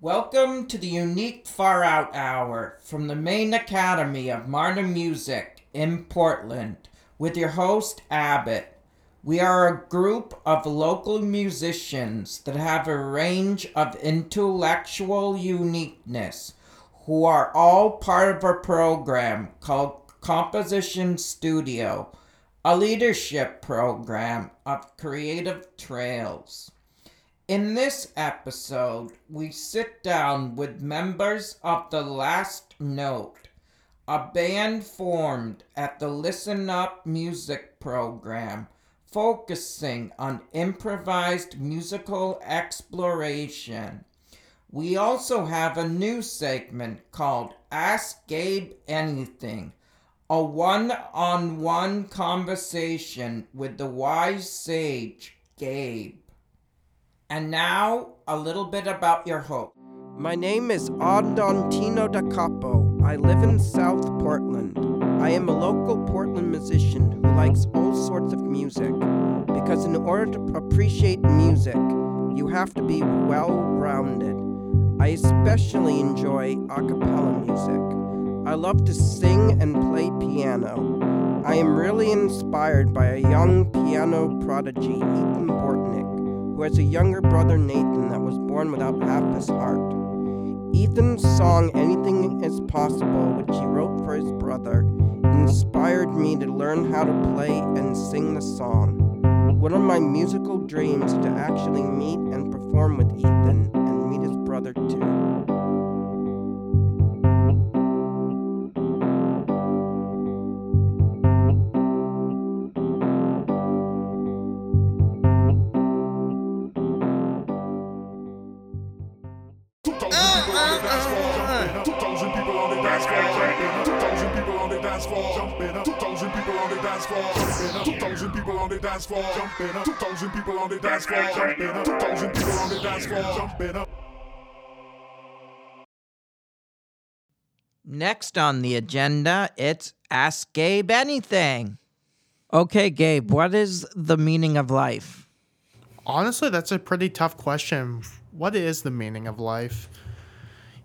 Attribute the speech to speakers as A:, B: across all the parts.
A: Welcome to the unique Far Out Hour from the Maine academy of modern music in Portland with your host Abbott. We are a group of local musicians that have a range of intellectual uniqueness who are all part of a program called Composition Studio, a leadership program of creative trails. In this episode, we sit down with members of the Last Note, a band formed at the Listen Up music program focusing on improvised musical exploration. We also have a new segment called Ask Gabe Anything, a one on one conversation with the wise sage, Gabe. And now, a little bit about your hope.
B: My name is Adantino da Capo. I live in South Portland. I am a local Portland musician who likes all sorts of music. Because in order to appreciate music, you have to be well rounded. I especially enjoy a cappella music. I love to sing and play piano. I am really inspired by a young piano prodigy, Ethan who has a younger brother, Nathan, that was born without half his heart. Ethan's song Anything is Possible, which he wrote for his brother, inspired me to learn how to play and sing the song. One of my musical dreams is to actually meet and perform with Ethan and meet his brother too.
C: Dance floor. Jumping up. Two thousand people on the dance floor. Jumping up. Two thousand people on the dance floor. Jumping up. Two thousand people on the dance floor. Jumping up. Two thousand people on the dance floor. Jumping up.
A: Next on the agenda, it's Ask Gabe Anything. Okay, Gabe, what is the meaning of life?
D: Honestly, that's a pretty tough question. What is the meaning of life?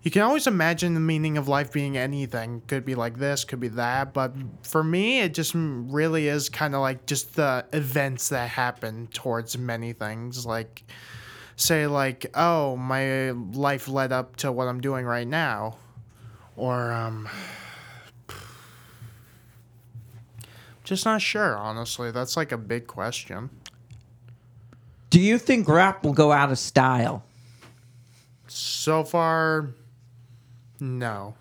D: You can always imagine the meaning of life being anything. Could be like this, could be that. But for me, it just really is kind of like just the events that happen towards many things. Like, say, like, oh, my life led up to what I'm doing right now. Or, um, just not sure, honestly. That's like a big question.
A: Do you think rap will go out of style?
D: So far, no.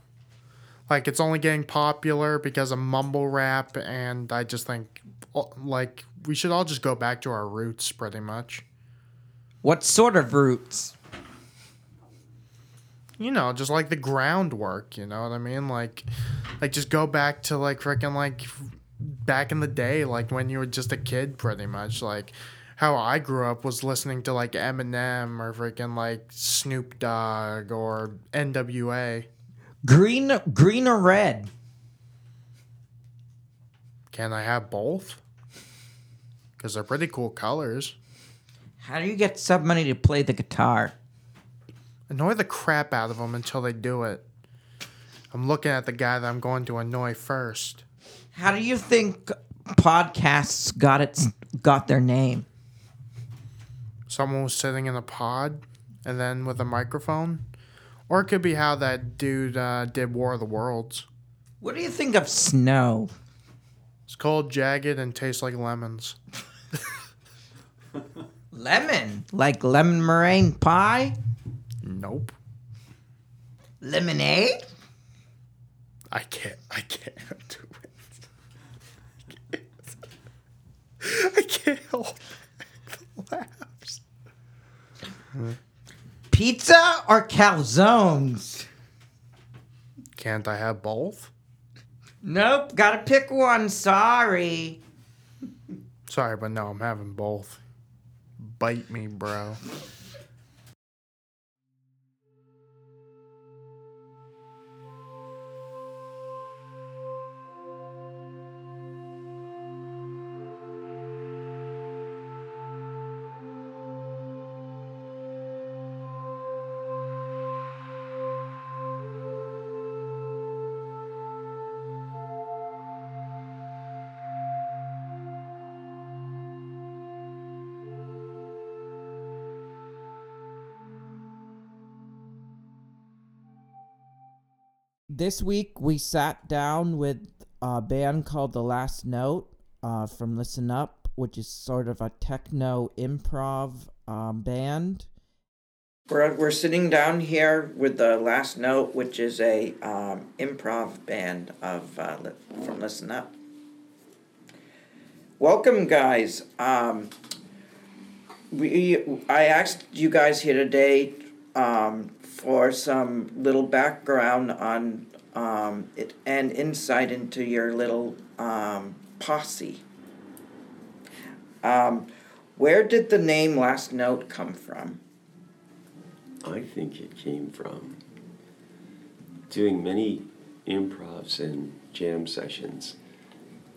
D: Like it's only getting popular because of mumble rap, and I just think uh, like we should all just go back to our roots, pretty much.
A: What sort of roots?
D: You know, just like the groundwork. You know what I mean? Like, like just go back to like freaking like back in the day, like when you were just a kid, pretty much. Like how I grew up was listening to like Eminem or freaking like Snoop Dogg or N.W.A.
A: Green, green or red?
D: Can I have both? Because they're pretty cool colors.
A: How do you get somebody to play the guitar?
D: Annoy the crap out of them until they do it. I'm looking at the guy that I'm going to annoy first.
A: How do you think podcasts got its got their name?
D: Someone was sitting in a pod and then with a microphone. Or it could be how that dude uh, did War of the Worlds.
A: What do you think of snow?
D: It's cold, jagged, and tastes like lemons.
A: Lemon, like lemon meringue pie,
D: Nope.
A: lemonade.
D: I can't. I can't do it. I can't back the laughs.
A: Pizza or calzones?
D: Can't I have both?
A: Nope, gotta pick one. Sorry.
D: Sorry, but no, I'm having both. Bite me, bro.
E: This week we sat down with a band called The Last Note uh, from Listen Up, which is sort of a techno improv um, band. We're, we're sitting down here with The Last Note, which is a um, improv band of uh, from Listen Up. Welcome, guys. Um, we I asked you guys here today um, for some little background on um, it and insight into your little um, posse. Um, where did the name Last Note come from?
F: I think it came from doing many improvs and jam sessions.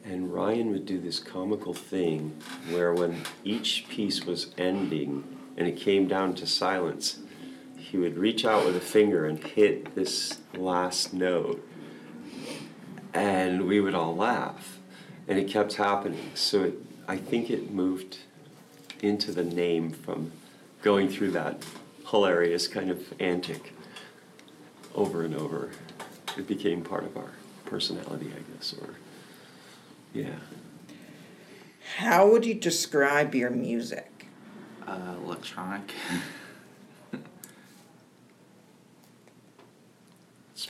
F: And Ryan would do this comical thing where when each piece was ending and it came down to silence, he would reach out with a finger and hit this last note. And we would all laugh. And it kept happening. So it, I think it moved into the name from going through that hilarious kind of antic over and over. It became part of our personality, I guess, or yeah.
E: How would you describe your music?
G: Uh, electronic.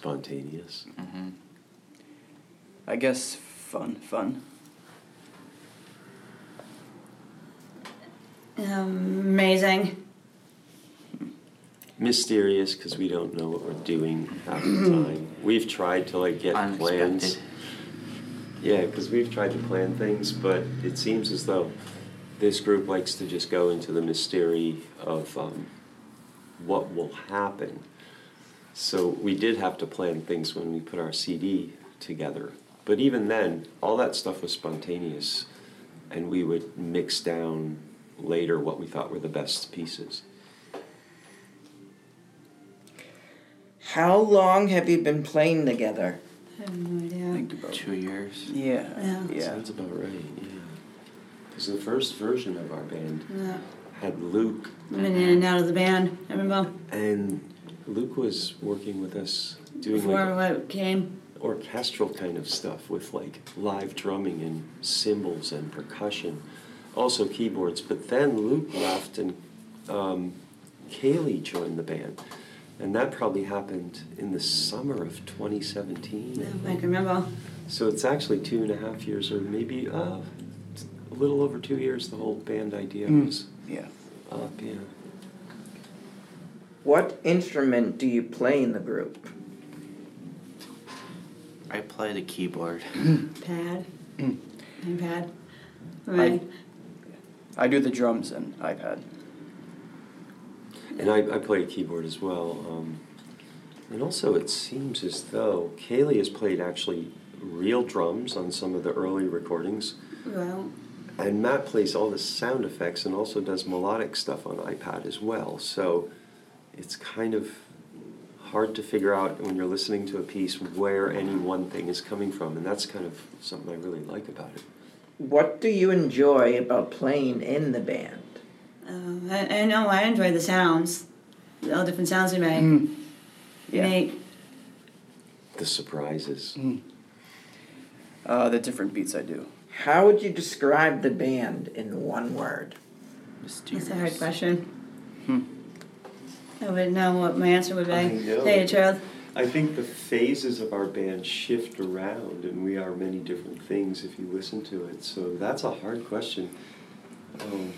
F: Spontaneous.
G: mm-hmm.
H: I guess fun, fun.
I: Amazing.
F: Mysterious because we don't know what we're doing half the time. We've tried to like get plans. Yeah, because we've tried to plan things, but it seems as though this group likes to just go into the mystery of um, what will happen. So we did have to plan things when we put our CD together. But even then, all that stuff was spontaneous, and we would mix down later what we thought were the best pieces.
E: How long have you been playing together?
I: I have no
H: I
I: idea.
H: think about
G: Two years.
H: Yeah.
I: Yeah.
H: Yeah.
F: Sounds about right, yeah. Because the first version of our band
I: Yeah.
F: had Luke,
I: I've been in and out of the band. I remember
F: and Luke was working with us doing
I: before
F: like
I: what came.
F: orchestral kind of stuff with like live drumming and cymbals and percussion, also keyboards. But then Luke left and um, Kaylee joined the band. And that probably happened in the summer of 2017.
I: Yeah, I can remember.
F: So it's actually two and a half years, or maybe uh, a little over two years. The whole band idea
H: Mm.
F: was
H: Yeah.
F: up. Yeah,
E: What instrument do you play in the group?
G: I play the keyboard.
I: Pad.
H: Mm.
I: iPad. Right.
H: I do the drums and iPad.
F: and I, I play a keyboard as well. Um, and also, it seems as though Kaylee has played actually real drums on some of the early recordings,
I: Well,
F: and Matt plays all the sound effects and also does melodic stuff on iPad as well. So it's kind of hard to figure out when you're listening to a piece where any one thing is coming from, and that's kind of something I really like about it.
E: What do you enjoy about playing in the band?
I: uh, I, I know I enjoy the sounds. All different sounds we make.
H: Mm. Yeah.
I: Make.
F: The surprises.
H: Mm. Uh, the different beats I do.
E: How would you describe the band in one word? Mysterious.
I: That's a hard question.
H: Hmm.
I: I wouldn't know what my answer would be.
F: I know.
I: Tell you the truth.
F: I think the phases of our band shift around, and we are many different things if you listen to it. So that's a hard question. Um,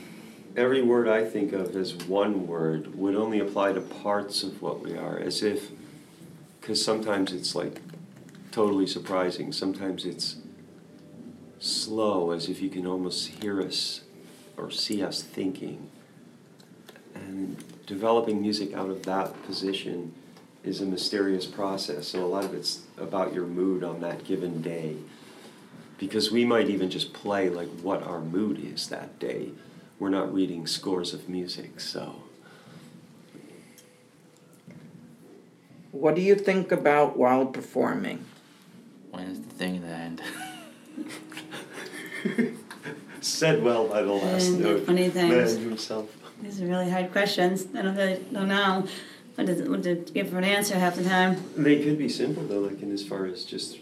F: every word I think of as one word would only apply to parts of what we are, as if, because sometimes it's like totally surprising, sometimes it's slow, as if you can almost hear us or see us thinking. And developing music out of that position is a mysterious process, and a lot of it's about your mood on that given day. Because we might even just play like what our mood is that day. We're not reading scores of music, so.
E: What do you think about while performing?
G: When is the thing to end?
F: Said well by the last
I: And the
F: note.
I: funny thing
F: Man himself.
I: These are really hard questions. I don't really I don't know. what to, what to give for an answer half the time.
F: They could be simple though, like in as far as just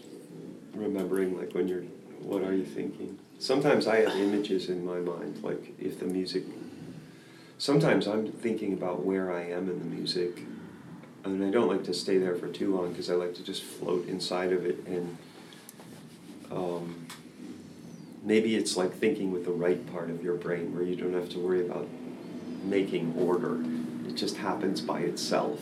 F: remembering, like when you're, what are you thinking? Sometimes I have images in my mind, like if the music. Sometimes I'm thinking about where I am in the music, and I don't like to stay there for too long because I like to just float inside of it and. Um, maybe it's like thinking with the right part of your brain, where you don't have to worry about making order. It just happens by itself.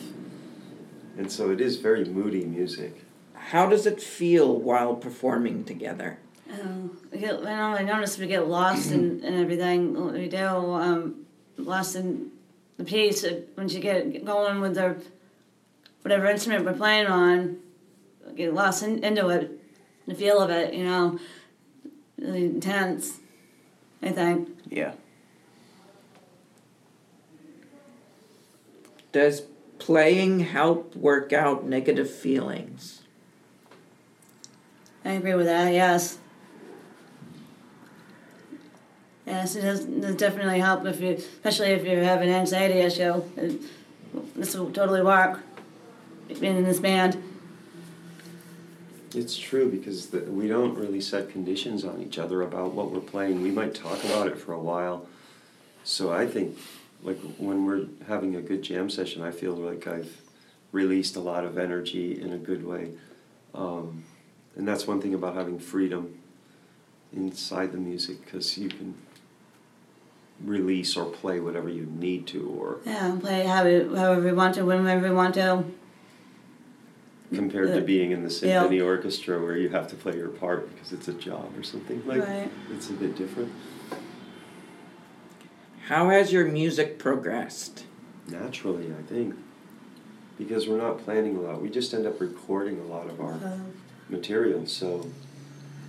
F: And so it is very moody music.
E: How does it feel while performing together?
I: Oh, we get, I know, I notice we get lost in, in everything we do. Um, lost in the piece uh, once you get going with the whatever instrument we're playing on. Get lost in, into it, the feel of it. You know, really intense. I think.
H: Yeah.
E: Does playing help work out negative feelings?
I: I agree with that. Yes. Yes, it does, it does definitely help if you, especially if you have an anxiety issue. It, this will totally work. Being in this band.
F: It's true because the, we don't really set conditions on each other about what we're playing. We might talk about it for a while. So I think, like when we're having a good jam session, I feel like I've released a lot of energy in a good way. Um, and that's one thing about having freedom inside the music because you can release or play whatever you need to or
I: Yeah, play how we, however we want to, whenever we want to.
F: compared to being in the
I: yeah.
F: symphony orchestra where you have to play your part because it's a job or something like
I: Right.
F: it's a bit different
E: How has your music progressed?
F: naturally i think because we're not planning a lot we just end up recording a lot of our
I: Uh,
F: material so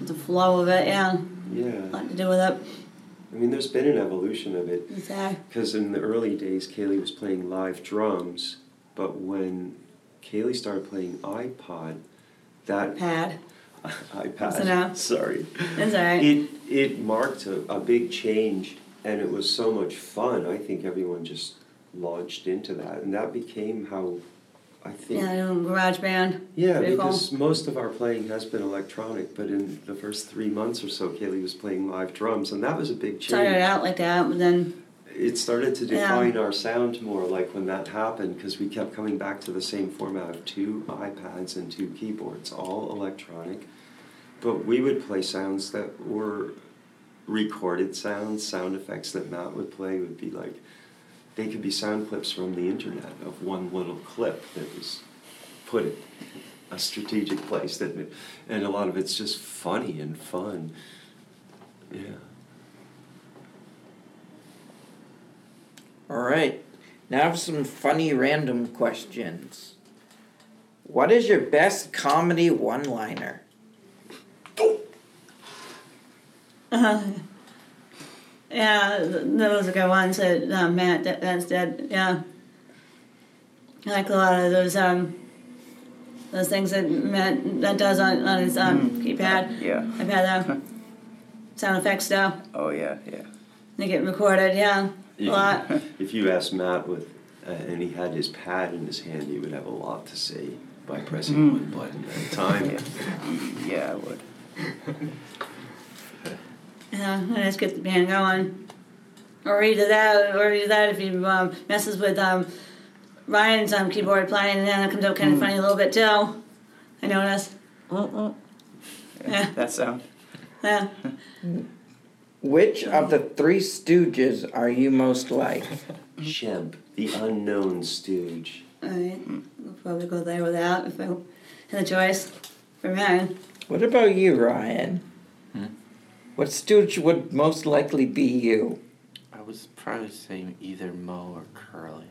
I: the flow of it, yeah. Yeah. A
F: yeah
I: lot to do with it.
F: i mean there's been an evolution of it
I: Exactly.
F: because in the early days kaylee was playing live drums but when kaylee started playing ipod that
I: Pad.
F: ipad
I: So now-
F: sorry
I: That's alright.
F: It it marked a, a big change, and it was so much fun. I think everyone just launched into that, and that became how I think.
I: Yeah, GarageBand.
F: Yeah, because most of our playing has been electronic, but in the first three months or so, Kaylee was playing live drums, and that was a big change.
I: Started out like that, but then
F: It started to
I: Yeah.
F: define our sound more, like when that happened, because we kept coming back to the same format of two iPads and two keyboards, all electronic. But we would play sounds that were recorded sounds, sound effects that Matt would play would be like, they could be sound clips from the internet of one little clip that was put at a strategic place that, and a lot of it's just funny and fun. Yeah.
E: All right. Now some funny random questions. What is your best comedy one-liner?
I: Yeah, th- those are good ones that uh, Matt that, that's dead. Yeah, I like a lot of those um those things that Matt that does on, on his um keypad.
H: Yeah.
I: iPad though. Sound effects stuff.
H: Oh yeah, yeah.
I: They get recorded. Yeah, a
F: Yeah.
I: lot.
F: If you asked Matt with, uh, and he had his pad in his hand, he would have a lot to say by pressing one button at a time.
H: Yeah, yeah I would.
I: Yeah, and just get the band going. Or either that, or either that if he um, messes with um, Ryan's um, keyboard playing, and then it comes out kind of funny a little bit too. I noticed.
H: Yeah,
I: Yeah.
H: That sound.
I: Yeah.
E: Which of the three stooges are you most like?
F: Shemp, the unknown stooge.
I: Alright, we'll probably go there without that if I had a choice for Ryan.
E: What about you, Ryan? What stooge would most likely be you?
G: I was probably saying either Moe or Curly.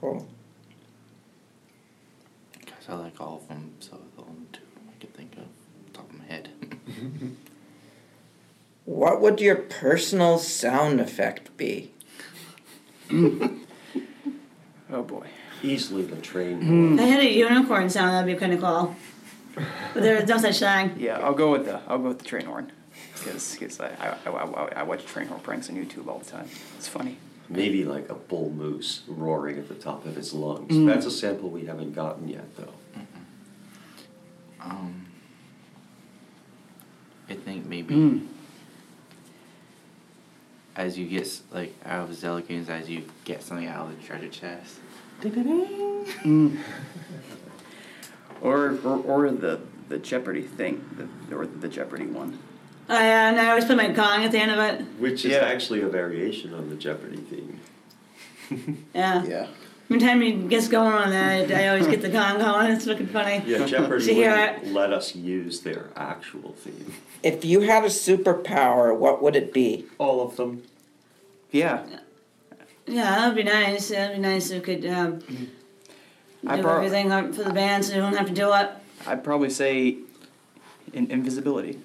E: Cool.
G: Because I like all of them, so the only two I could think of top of my head.
E: What would your personal sound effect be?
H: Oh boy.
F: Easily the train. Hmm.
I: If I had a unicorn sound, that'd be kind of cool. But there's no such thing.
H: Yeah, I'll go with the I'll go with the train horn, because I, I, I, I, I watch train horn pranks on YouTube all the time. It's funny.
F: Maybe like a bull moose roaring at the top of its lungs.
H: Mm.
F: That's a sample we haven't gotten yet, though.
G: Um, I think maybe
H: Mm.
G: as you get like out of Zelda games, as you get something out of the treasure chest.
H: Mm. Or, or or the the Jeopardy thing, the, or the Jeopardy one.
I: Oh yeah, and I always put my gong at the end of it.
F: Which is
H: Yeah.
F: actually a variation on the Jeopardy theme.
I: Yeah.
H: Yeah.
I: Every time he gets going on that, I always get the gong going. It's looking funny.
F: Yeah, Jeopardy
I: So here
F: wouldn't let us use their actual theme.
E: If you had a superpower, what would it be?
F: All of them.
H: Yeah.
I: Yeah, that'd be nice. That'd be nice if we could um,
H: I
I: do
H: prob-
I: everything up for the band so you don't have to do it.
H: I'd probably say in, invisibility.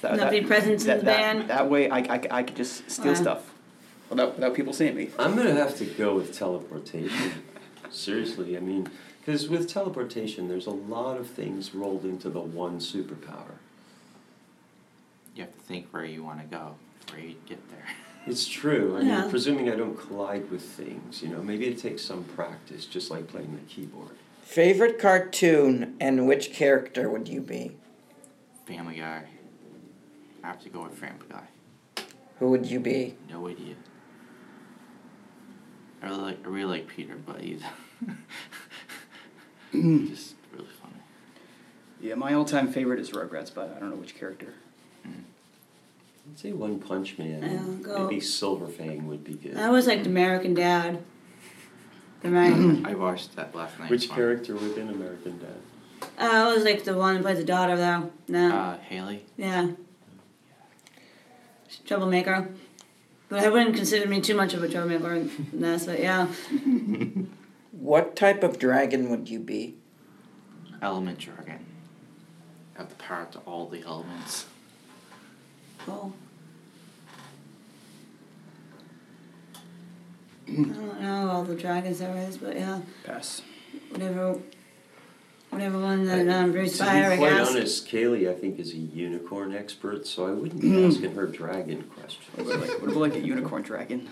H: That,
I: Not be present in
H: that,
I: the
H: that-
I: band?
H: That way, I, I, I could just steal stuff without without people seeing me.
F: I'm gonna have to go with teleportation. Seriously, I mean, because with teleportation, there's a lot of things rolled into the one superpower.
G: You have to think where you want to go before you get there.
F: It's true. I
I: Yeah.
F: mean, presuming I don't collide with things, you know, maybe it takes some practice, just like playing the keyboard.
E: Favorite cartoon and which character would you be?
G: Family Guy. I have to go with Family Guy.
E: Who would you be?
G: No idea. I really like I really like Peter, but he's just really funny.
H: Yeah, my all-time favorite is Rugrats, but I don't know which character. Mm.
F: I'd say One Punch Man.
I: I'll go-
F: Maybe Silver Fang would be good.
I: I always liked American Dad. The right.
G: I watched that last night.
F: Which character within American Dad?
I: I always like the one who plays the daughter though. No.
G: Uh, Haley.
I: yeah. Troublemaker. But I wouldn't consider me too much of a troublemaker in this, but yeah.
E: What type of dragon would you be?
G: Element Dragon. Have the power to all the elements.
I: Cool. I don't know all the dragons there is, but yeah,
H: Pass.
I: whatever, whatever one that um, Bruce
F: to
I: Fire,
F: be
I: I
F: quite
I: guess.
F: honest, Kaylee, I think, is a unicorn expert, so I wouldn't be asking her dragon
H: What
F: questions.
H: about like, what about like a unicorn dragon?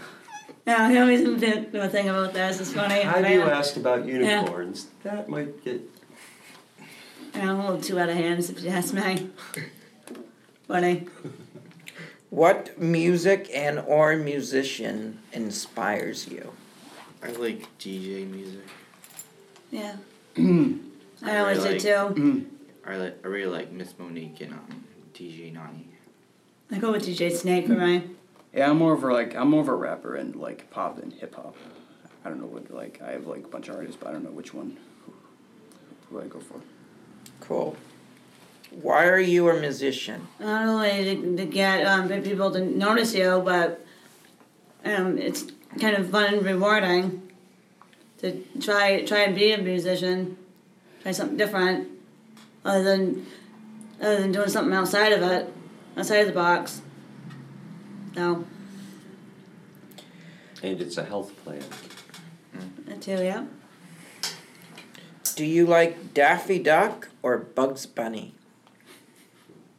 I: Yeah, he always did a thing about this. It's funny.
F: Had
I: but
F: you
I: yeah,
F: asked about unicorns, that might get.
I: yeah, I'm a little too out of hand if you ask me. Funny.
E: What music and or musician inspires you?
G: I like DJ music.
I: Yeah.
H: Mm.
I: I always
G: really
I: did too.
G: I like I really like Miss Monique and um, DJ Nani.
I: I go with DJ Snake for mine.
H: Yeah, I'm more of a like I'm more of a rapper and like pop and hip hop. I don't know what like I have like a bunch of artists, but I don't know which one. Who, who I go for?
E: Cool. Why are you a musician?
I: Not only to, to get um, people to notice you, but um, it's kind of fun and rewarding to try try and be a musician, try something different, other than other than doing something outside of it, outside of the box. So
F: And it's a health plan.
I: that too, yeah.
E: Do you like Daffy Duck or Bugs Bunny?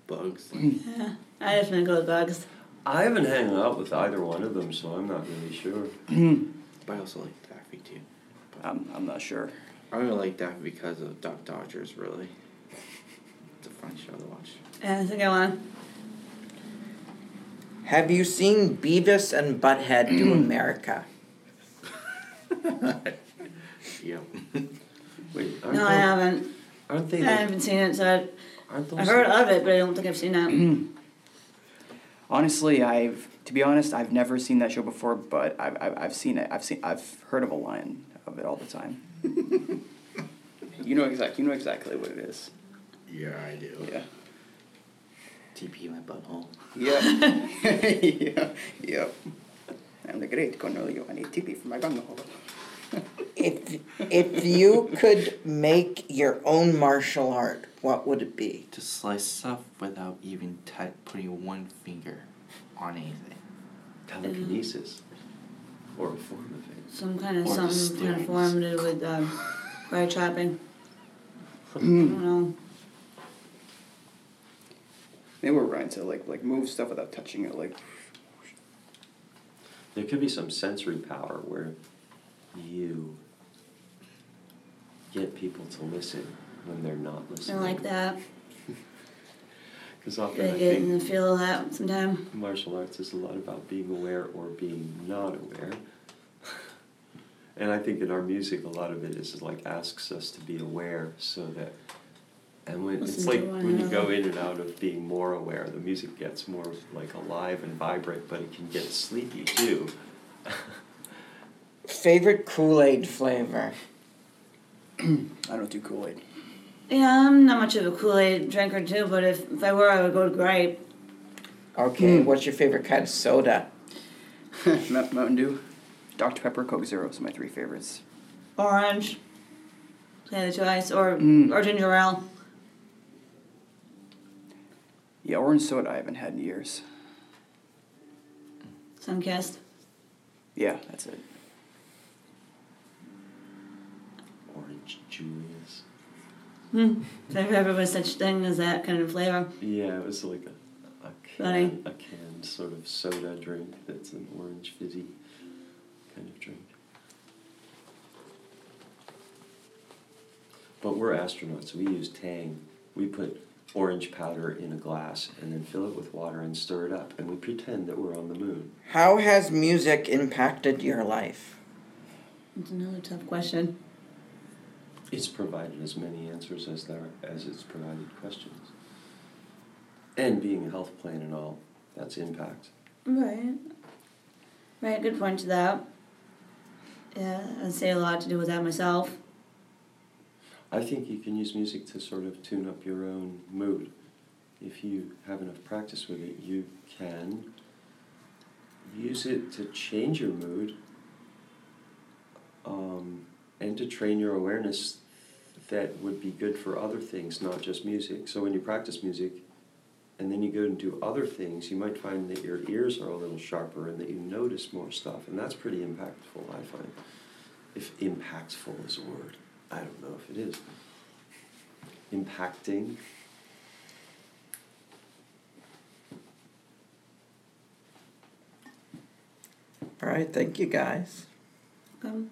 G: Bugs.
I: Yeah, I just want to go with bugs.
F: I haven't hung out with either one of them, so I'm not really sure.
G: but I also like Daffy too.
H: I'm I'm not sure.
G: I really like Daffy because of Duck Dodgers. Really, it's a fun show to watch.
I: Yeah, so go on.
E: Have you seen Beavis and Butthead Do America?
G: Yep.
F: Wait, aren't,
I: No, I
F: they,
I: haven't.
F: aren't they?
I: I
F: Like,
I: haven't seen it, so
F: aren't those
I: I've heard of it, but I don't think I've seen that.
H: Honestly, I've to be honest, I've never seen that show before, but I've I've, I've seen it. I've seen I've heard of a line of it all the time. you know exactly you know exactly what it is.
G: Yeah, I do.
H: Yeah.
G: TP my butthole.
H: Yeah. yeah. Yep. I'm the great Cornholio. I need TP for my bunghole.
E: If if you could make your own martial art, what would it be?
G: To slice stuff without even t- putting one finger on anything.
F: telekinesis, or a form of it.
I: Some kind of
G: Or
I: something kind of
G: steerings.
I: form to with um, fire trapping. I don't know.
H: Maybe we're right to like like move stuff without touching it, like
F: there could be some sensory power where you get people to listen when they're not listening.
I: I like that.
F: Because often I
I: get in
F: think
I: the feel of that sometime.
F: martial arts is a lot about being aware or being not aware. and I think in our music, a lot of it is like asks us to be aware so that. And when it's
I: Listen to
F: like when you go in and out of being more aware, the music gets more like alive and vibrant, but it can get sleepy too.
E: Favorite Kool Aid flavor?
H: I don't do Kool Aid.
I: Yeah, I'm not much of a Kool Aid drinker too, but if, if I were, I would go to grape.
E: Okay, what's your favorite kind of soda?
H: Mount- Mountain Dew, Dr Pepper, Coke Zero. So my three favorites.
I: Orange. Say the choice. Or,
H: Mm.
I: or ginger ale.
H: Yeah, orange soda I haven't had in years.
I: Sunkist.
H: Yeah, that's it.
F: Orange Julius.
I: Hmm. If there ever was such thing as that kind of flavor.
F: Yeah, it was like a, a, can, a canned sort of soda drink that's an orange fizzy kind of drink. But we're astronauts. We use Tang. We put orange powder in a glass and then fill it with water and stir it up, and we pretend that we're on the moon.
E: How has music impacted your life?
I: It's another tough question.
F: It's provided as many answers as there as it's provided questions. And being a health plan and all, that's impact.
I: Right. Right, good point to that. Yeah, I'd say a lot to do with that myself.
F: I think you can use music to sort of tune up your own mood. If you have enough practice with it, you can use it to change your mood um, and to train your awareness that would be good for other things, not just music. So when you practice music and then you go and do other things, you might find that your ears are a little sharper and that you notice more stuff. And that's pretty impactful, I find. If impactful is a word. I don't know if it is. Impacting.
E: All right, thank you guys.
I: Um,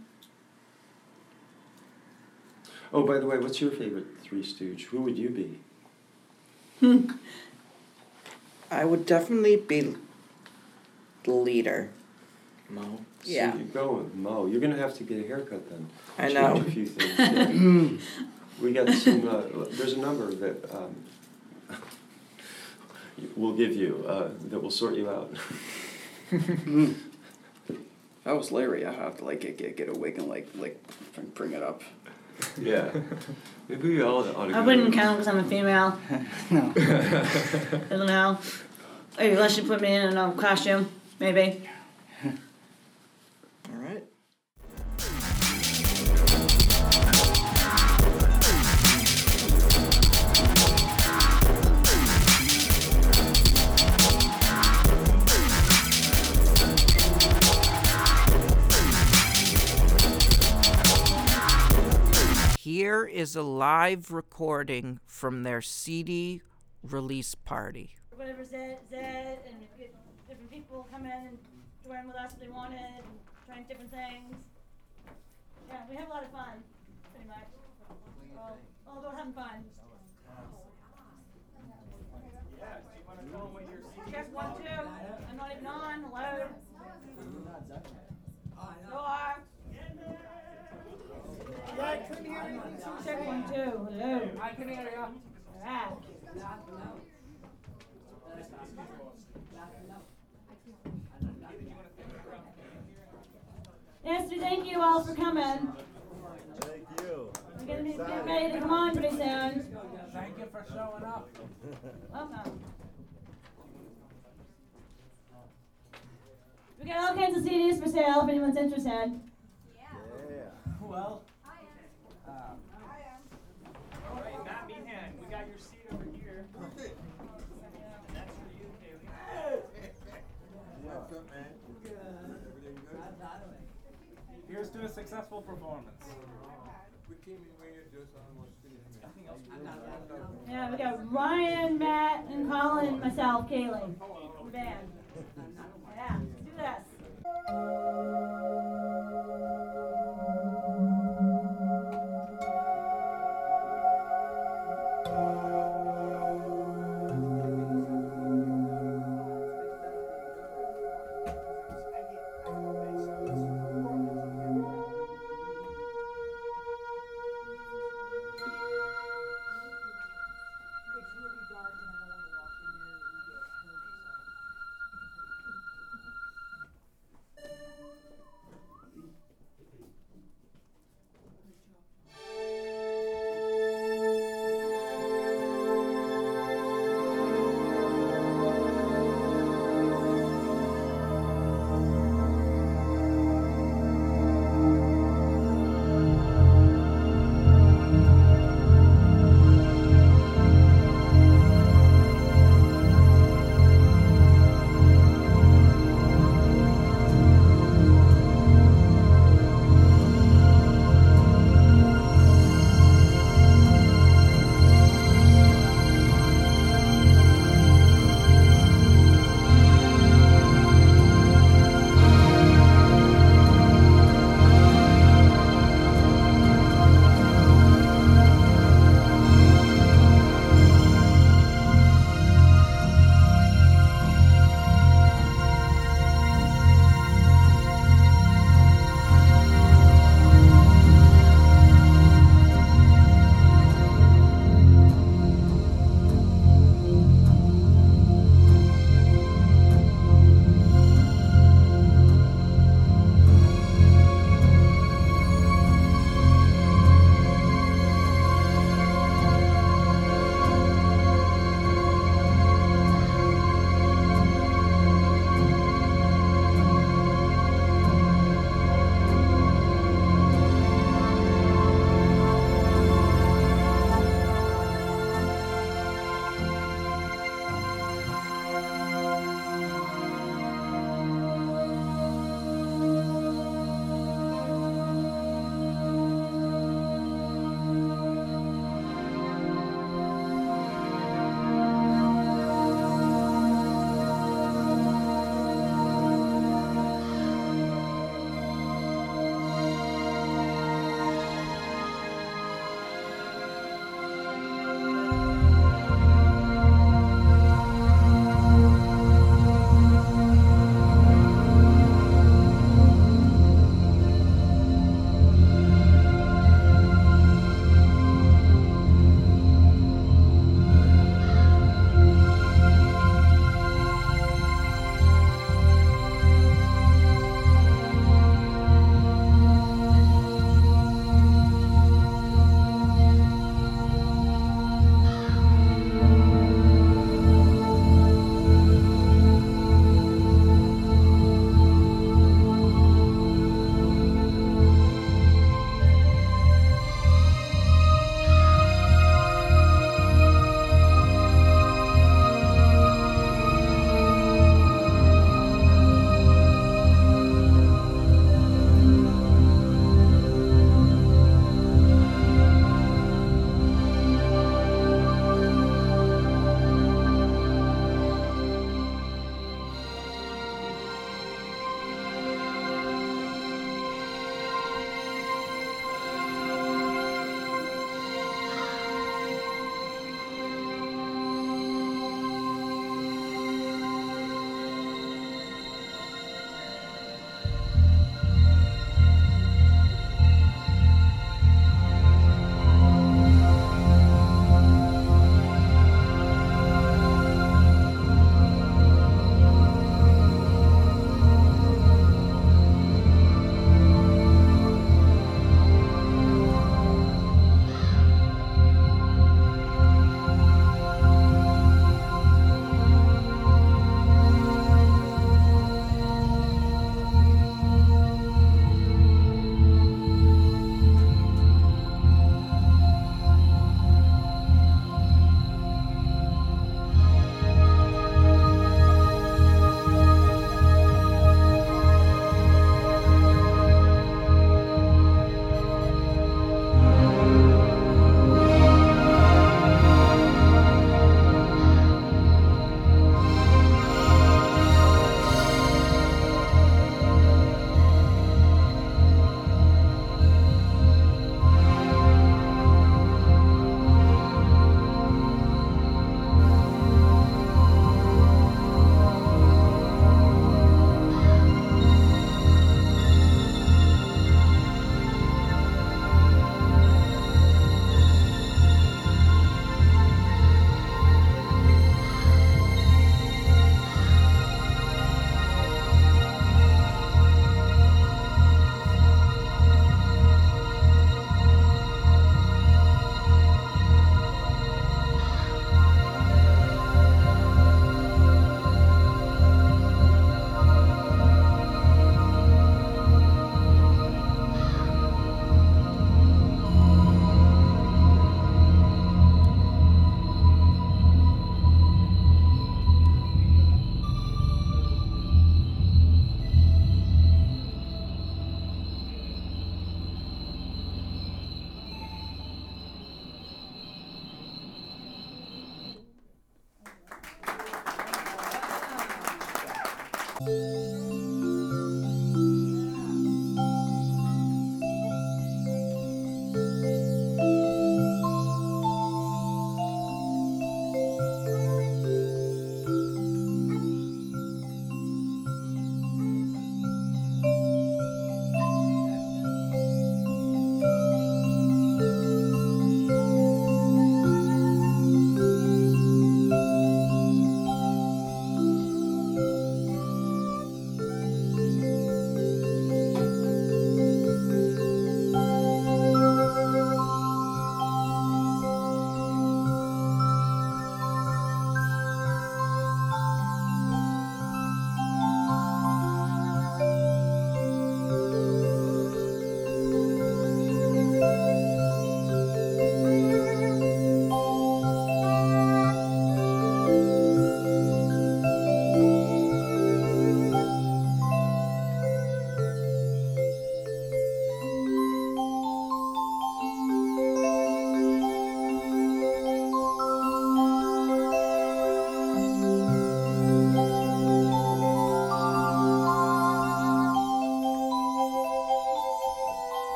F: Oh, by the way, what's your favorite Three Stooge? Who would you be?
E: I would definitely be the leader.
F: Moe.
E: Yeah.
F: So you're going Moe. You're gonna have to get a haircut then.
E: I
F: Change
E: know.
F: a few things. yeah. we got some. Uh, there's a number that um, we'll give you uh, that will sort you out.
H: If I was Larry, I have to like get get, get a wig and like like bring it up.
F: Yeah. Maybe we all ought to.
I: I wouldn't
F: to-
I: count because I'm a female.
H: no.
I: I don't know. Or unless you put me in a costume, maybe.
E: All right. Here is a live recording from their CD release party.
I: Whatever Zed, Zed, and different people come in and join with us if they wanted, and trying different things. Yeah, we have a lot of fun, pretty much. Well, all about having fun. Check one, two. I'm not even on. Hello. You are. Check one, two. Hello. I can hear you. Alright. Yes, we thank you all for coming.
J: Thank you.
I: We're gonna be getting ready to come on pretty soon.
J: Thank you for showing up.
I: Welcome. We got all kinds of CDs for sale if anyone's interested.
J: Yeah. Well. Um, all right, Matt Meehan, we got your seat over here. And that's for you, Kaylee.
K: What's up, man? Everything good?
J: Here's to a successful performance.
K: We came in you're just almost.
I: Yeah, we got Ryan, Matt, and Colin, myself, Kaylee. The band. Yeah, let's do this.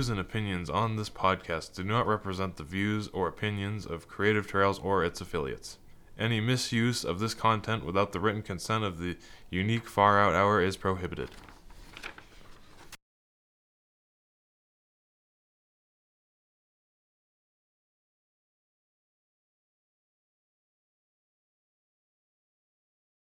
L: Views and opinions on this podcast do not represent the views or opinions of Creative Trails or its affiliates. Any misuse of this content without the written consent of the unique Far Out Hour is prohibited.